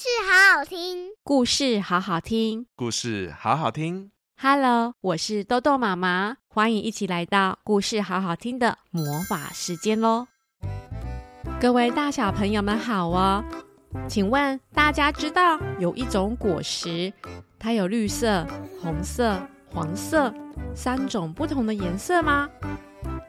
事好好听，故事好好听，故事好好听。Hello，我是豆豆妈妈，欢迎一起来到故事好好听的魔法时间喽！各位大小朋友们好哦，请问大家知道有一种果实，它有绿色、红色、黄色三种不同的颜色吗？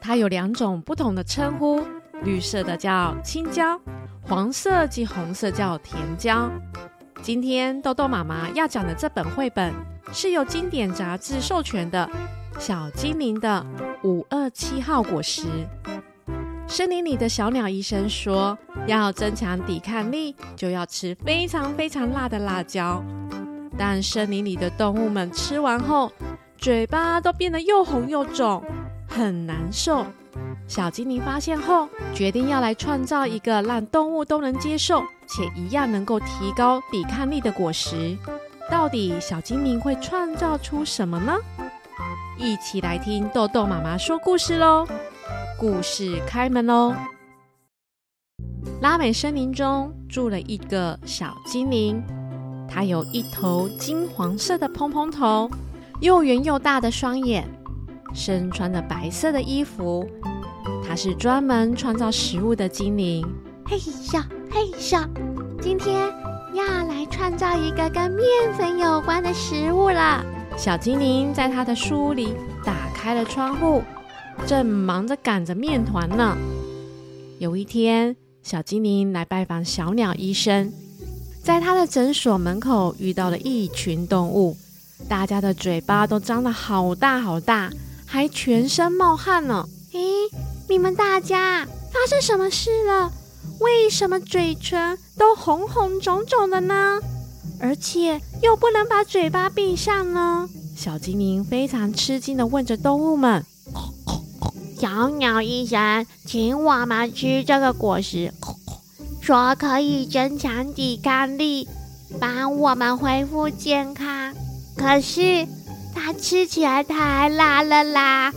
它有两种不同的称呼，绿色的叫青椒。黄色及红色叫甜椒。今天豆豆妈妈要讲的这本绘本是由经典杂志授权的《小精灵的五二七号果实》。森林里的小鸟医生说，要增强抵抗力，就要吃非常非常辣的辣椒。但森林里的动物们吃完后，嘴巴都变得又红又肿，很难受。小精灵发现后，决定要来创造一个让动物都能接受且一样能够提高抵抗力的果实。到底小精灵会创造出什么呢？一起来听豆豆妈妈说故事喽！故事开门喽！拉美森林中住了一个小精灵，它有一头金黄色的蓬蓬头，又圆又大的双眼，身穿着白色的衣服。它是专门创造食物的精灵。嘿咻嘿咻，今天要来创造一个跟面粉有关的食物了。小精灵在他的书屋里打开了窗户，正忙着擀着面团呢。有一天，小精灵来拜访小鸟医生，在他的诊所门口遇到了一群动物，大家的嘴巴都张得好大好大，还全身冒汗呢。咦？你们大家发生什么事了？为什么嘴唇都红红肿肿的呢？而且又不能把嘴巴闭上呢？小精灵非常吃惊地问着动物们：“小鸟医生，请我们吃这个果实，说可以增强抵抗力，帮我们恢复健康。可是它吃起来太辣了啦！”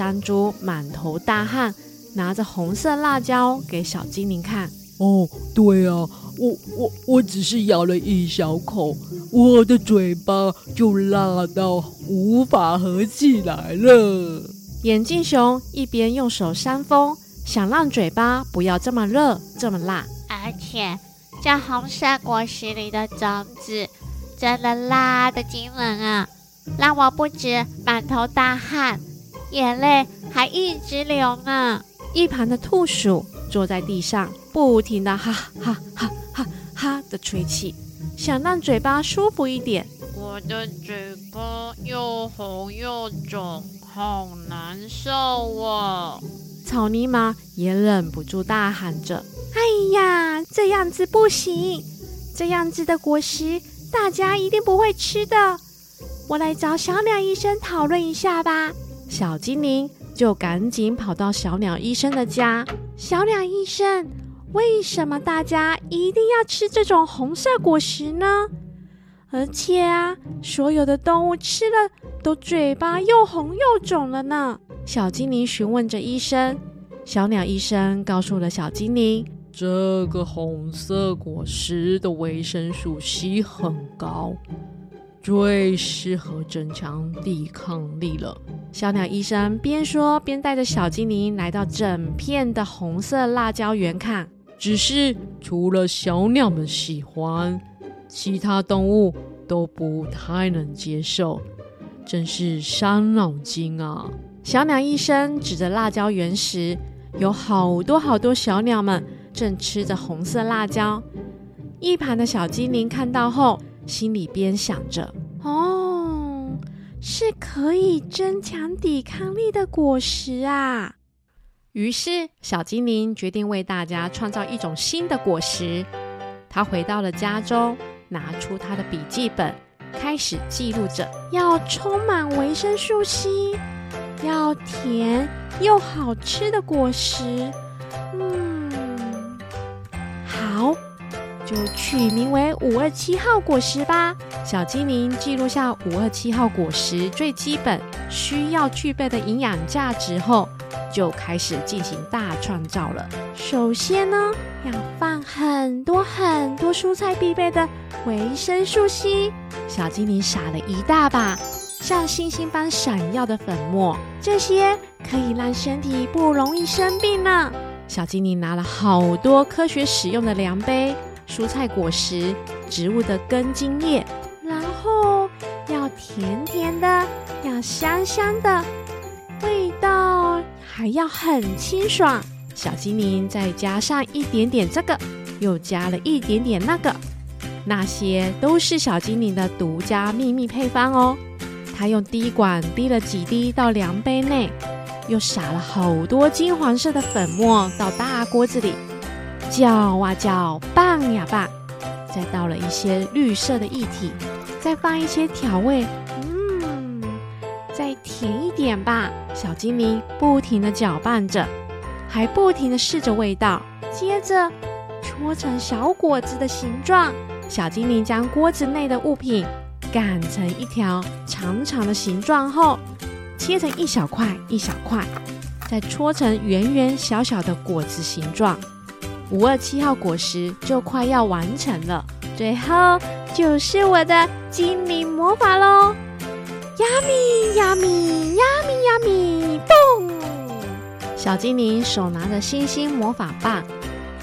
山猪满头大汗，拿着红色辣椒给小精灵看。哦，对啊，我我我只是咬了一小口，我的嘴巴就辣到无法合起来了。眼镜熊一边用手扇风，想让嘴巴不要这么热这么辣。而且这红色果实里的种子真的辣的惊人啊，让我不止满头大汗。眼泪还一直流呢。一旁的兔鼠坐在地上，不停的哈哈哈哈哈的吹气，想让嘴巴舒服一点。我的嘴巴又红又肿，好难受哦。草泥马也忍不住大喊着：“哎呀，这样子不行！这样子的果实，大家一定不会吃的。我来找小鸟医生讨论一下吧。”小精灵就赶紧跑到小鸟医生的家。小鸟医生，为什么大家一定要吃这种红色果实呢？而且啊，所有的动物吃了都嘴巴又红又肿了呢。小精灵询问着医生。小鸟医生告诉了小精灵，这个红色果实的维生素 C 很高。最适合增强抵抗力了。小鸟医生边说边带着小精灵来到整片的红色辣椒园看。只是除了小鸟们喜欢，其他动物都不太能接受，真是伤脑筋啊！小鸟医生指着辣椒园时，有好多好多小鸟们正吃着红色辣椒。一旁的小精灵看到后，心里边想着：“哦，是可以增强抵抗力的果实啊！”于是，小精灵决定为大家创造一种新的果实。他回到了家中，拿出他的笔记本，开始记录着：要充满维生素 C，要甜又好吃的果实。嗯，就取名为五二七号果实吧。小精灵记录下五二七号果实最基本需要具备的营养价值后，就开始进行大创造了。首先呢，要放很多很多蔬菜必备的维生素 C。小精灵撒了一大把像星星般闪耀的粉末，这些可以让身体不容易生病呢。小精灵拿了好多科学使用的量杯、蔬菜果实、植物的根茎叶，然后要甜甜的，要香香的，味道还要很清爽。小精灵再加上一点点这个，又加了一点点那个，那些都是小精灵的独家秘密配方哦。他用滴管滴了几滴到量杯内。又撒了好多金黄色的粉末到大锅子里，搅啊搅，拌呀拌，再倒了一些绿色的液体，再放一些调味，嗯，再甜一点吧。小精灵不停地搅拌着，还不停地试着味道，接着搓成小果子的形状。小精灵将锅子内的物品擀成一条长长的形状后。切成一小块一小块，再搓成圆圆小小的果子形状，五二七号果实就快要完成了。最后就是我的精灵魔法喽！呀咪呀咪呀咪呀咪，嘣！小精灵手拿着星星魔法棒，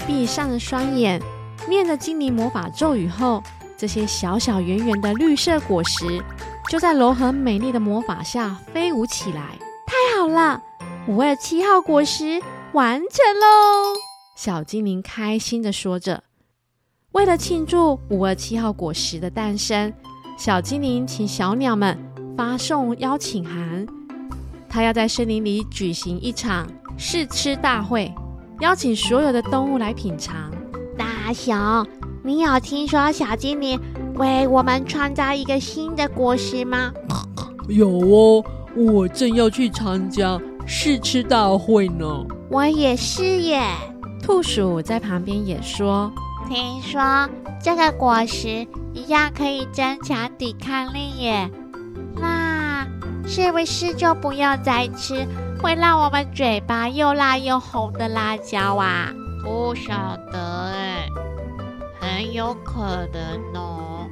闭上了双眼，念着精灵魔法咒语后，这些小小圆圆的绿色果实。就在柔和美丽的魔法下飞舞起来，太好了！五二七号果实完成喽！小精灵开心的说着。为了庆祝五二七号果实的诞生，小精灵请小鸟们发送邀请函，他要在森林里举行一场试吃大会，邀请所有的动物来品尝。大熊，你有听说小精灵为我们创造一个新的果实吗？有哦，我正要去参加试吃大会呢。我也是耶。兔鼠在旁边也说：“听说这个果实一样可以增强抵抗力耶。那是不是就不要再吃会让我们嘴巴又辣又红的辣椒啊？不晓得哎，很有可能哦。”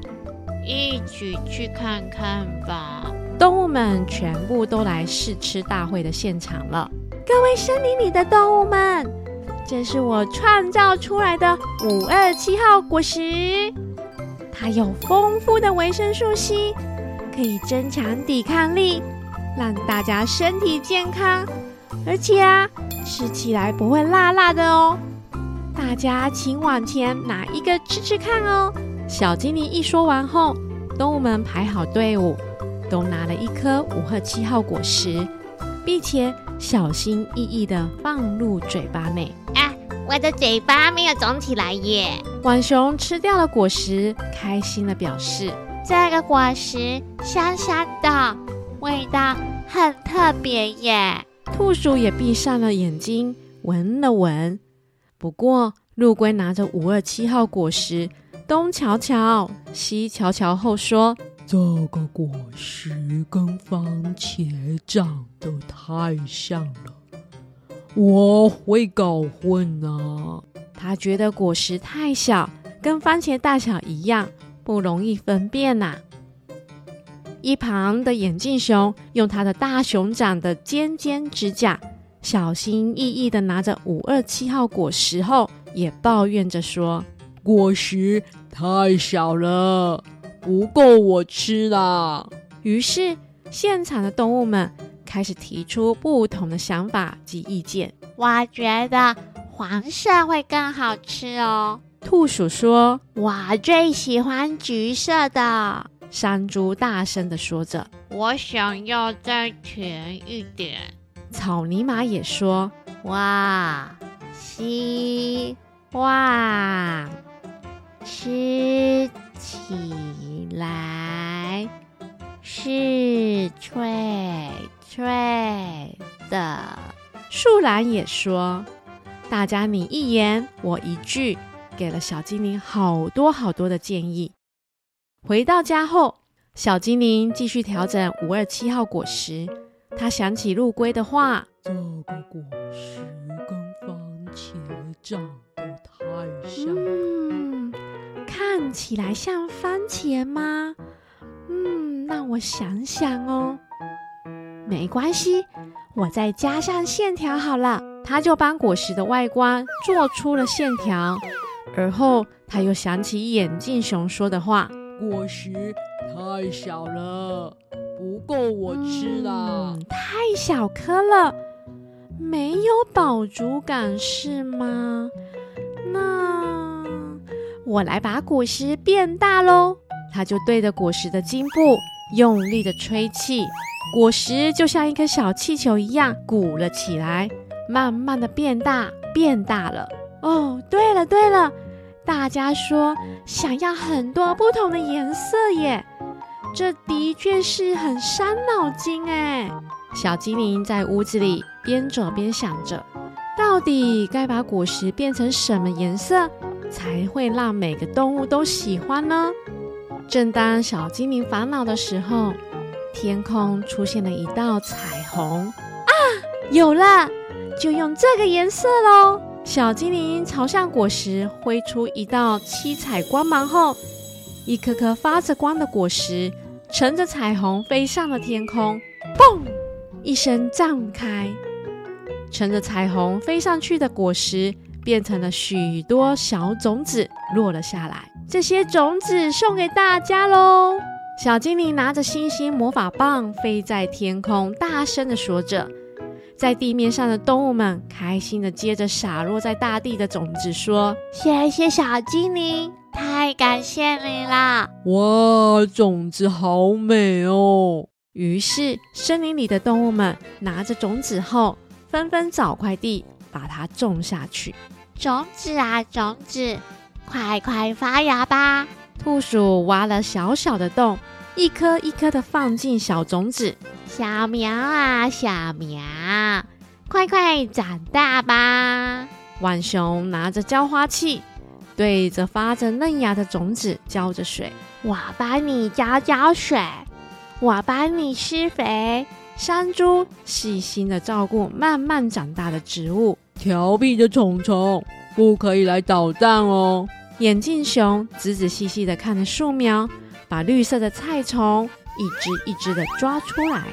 一起去看看吧！动物们全部都来试吃大会的现场了。各位森林里的动物们，这是我创造出来的五二七号果实，它有丰富的维生素 C，可以增强抵抗力，让大家身体健康。而且啊，吃起来不会辣辣的哦。大家请往前拿一个吃吃看哦。小精灵一说完后，动物们排好队伍，都拿了一颗五二七号果实，并且小心翼翼地放入嘴巴内。啊，我的嘴巴没有肿起来耶！浣熊吃掉了果实，开心地表示：“这个果实香香的，味道很特别耶。”兔鼠也闭上了眼睛，闻了闻。不过，陆龟拿着五二七号果实。东瞧瞧，西瞧瞧后说：“这个果实跟番茄长得太像了，我会搞混啊。”他觉得果实太小，跟番茄大小一样，不容易分辨呐、啊。一旁的眼镜熊用他的大熊掌的尖尖指甲，小心翼翼地拿着五二七号果实后，也抱怨着说。果实太小了，不够我吃啦。于是，现场的动物们开始提出不同的想法及意见。我觉得黄色会更好吃哦。兔鼠说：“我最喜欢橘色的。”山猪大声的说着：“我想要再甜一点。”草泥马也说：“哇，希望。”吃起来是脆脆的。树懒也说：“大家你一言我一句，给了小精灵好多好多的建议。”回到家后，小精灵继续调整五二七号果实。他想起陆龟的话：“这个果实跟番茄长得太像。嗯，起来像番茄吗？嗯，让我想想哦。没关系，我再加上线条好了。他就帮果实的外观做出了线条，而后他又想起眼镜熊说的话：“果实太小了，不够我吃啦。嗯，太小颗了，没有饱足感是吗？那我来把果实变大喽。”他就对着果实的茎部用力的吹气。果实就像一颗小气球一样鼓了起来，慢慢的变大，变大了。哦，对了对了，大家说想要很多不同的颜色耶，这的确是很伤脑筋哎。小精灵在屋子里边走边想着，到底该把果实变成什么颜色，才会让每个动物都喜欢呢？正当小精灵烦恼的时候，天空出现了一道彩虹啊！有了，就用这个颜色喽！小精灵朝向果实挥出一道七彩光芒后，一颗颗发着光的果实乘着彩虹飞上了天空，嘣！一声绽开，乘着彩虹飞上去的果实变成了许多小种子，落了下来。这些种子送给大家喽！小精灵拿着星星魔法棒飞在天空，大声地说着。在地面上的动物们开心地接着洒落在大地的种子，说：“谢谢小精灵，太感谢你啦！”哇，种子好美哦！于是森林里的动物们拿着种子后，纷纷找块地把它种下去。种子啊，种子，快快发芽吧！兔鼠挖了小小的洞，一颗一颗的放进小种子。小苗啊，小苗，快快长大吧！浣熊拿着浇花器，对着发着嫩芽的种子浇着水。我帮你浇浇水，我帮你施肥。山猪细心的照顾慢慢长大的植物。调皮的虫虫，不可以来捣蛋哦！眼镜熊仔仔细细的看着树苗，把绿色的菜虫一只一只的抓出来。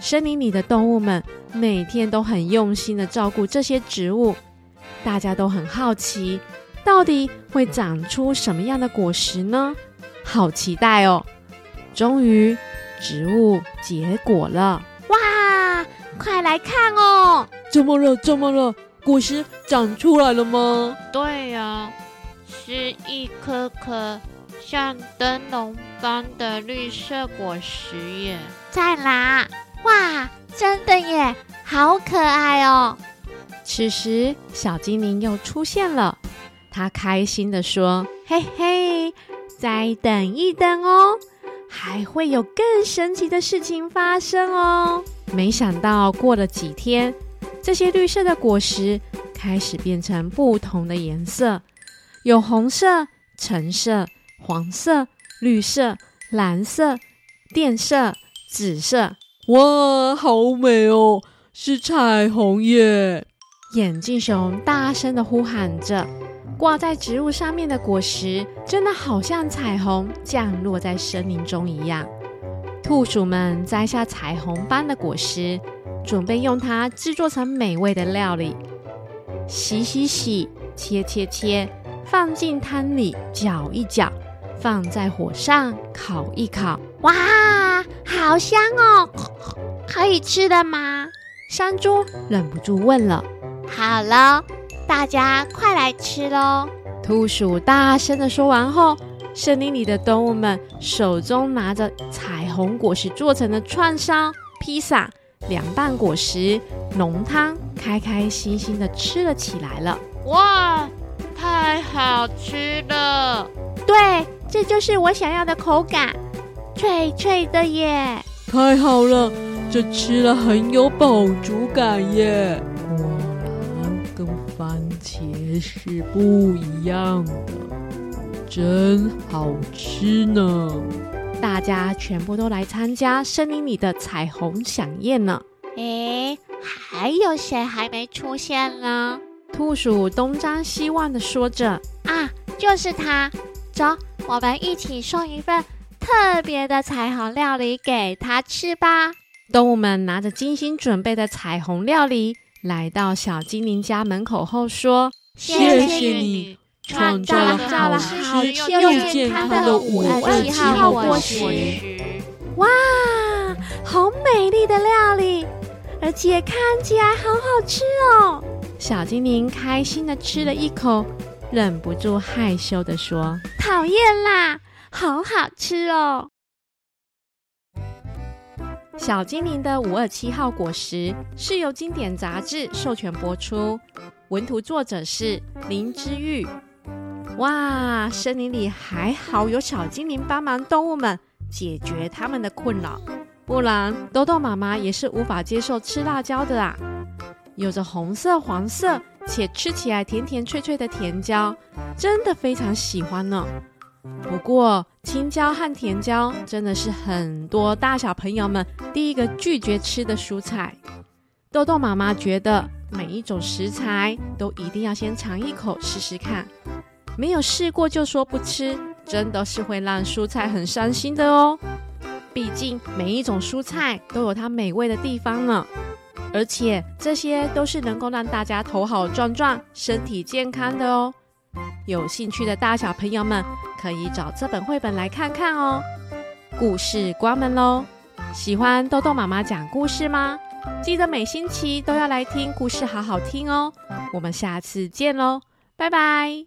森林里的动物们每天都很用心的照顾这些植物，大家都很好奇，到底会长出什么样的果实呢？好期待哦！终于，植物结果了！哇，快来看哦！怎么了？怎么了？果实长出来了吗？对呀、啊，是一颗颗像灯笼般的绿色果实耶！在哪？哇，真的耶，好可爱哦！此时，小精灵又出现了，他开心地说：“嘿嘿，再等一等哦，还会有更神奇的事情发生哦！”没想到，过了几天。这些绿色的果实开始变成不同的颜色，有红色、橙色、黄色、绿色、蓝色、靛色、紫色。哇，好美哦，是彩虹耶！眼镜熊大声的呼喊着，挂在植物上面的果实真的好像彩虹降落在森林中一样。兔鼠们摘下彩虹般的果实。准备用它制作成美味的料理，洗洗洗，切切切，放进汤里搅一搅，放在火上烤一烤。哇，好香哦！可以吃的吗？山猪忍不住问了。好了，大家快来吃喽！兔鼠大声的说完后，森林里的动物们手中拿着彩虹果实做成的串烧、披萨。凉拌果实、浓汤，开开心心的吃了起来了。哇，太好吃了！对，这就是我想要的口感，脆脆的耶！太好了，这吃了很有饱足感耶！跟番茄是不一样的，真好吃呢。大家全部都来参加森林里的彩虹飨宴呢。诶，还有谁还没出现呢？兔鼠东张西望的说着：“啊，就是它！走，我们一起送一份特别的彩虹料理给它吃吧。”动物们拿着精心准备的彩虹料理，来到小精灵家门口后说：“谢谢你创造了好吃又健康的五二七号果实。”哇，好美丽的料理，而且看起来好好吃哦！小精灵开心的吃了一口，忍不住害羞的说：“讨厌啦，好好吃哦！”小精灵的五二七号果实是由经典杂志授权播出，文图作者是林之玉。哇，森林里还好有小精灵帮忙动物们。解决他们的困扰，不然豆豆妈妈也是无法接受吃辣椒的啦！有着红色、黄色且吃起来甜甜脆脆的甜椒，真的非常喜欢呢。不过青椒和甜椒真的是很多大小朋友们第一个拒绝吃的蔬菜。豆豆妈妈觉得每一种食材都一定要先尝一口试试看，没有试过就说不吃。真的是会让蔬菜很伤心的哦。毕竟每一种蔬菜都有它美味的地方呢，而且这些都是能够让大家头好壮壮、身体健康的哦。有兴趣的大小朋友们可以找这本绘本来看看哦。故事关门喽！喜欢豆豆妈妈讲故事吗？记得每星期都要来听故事，好好听哦。我们下次见喽，拜拜。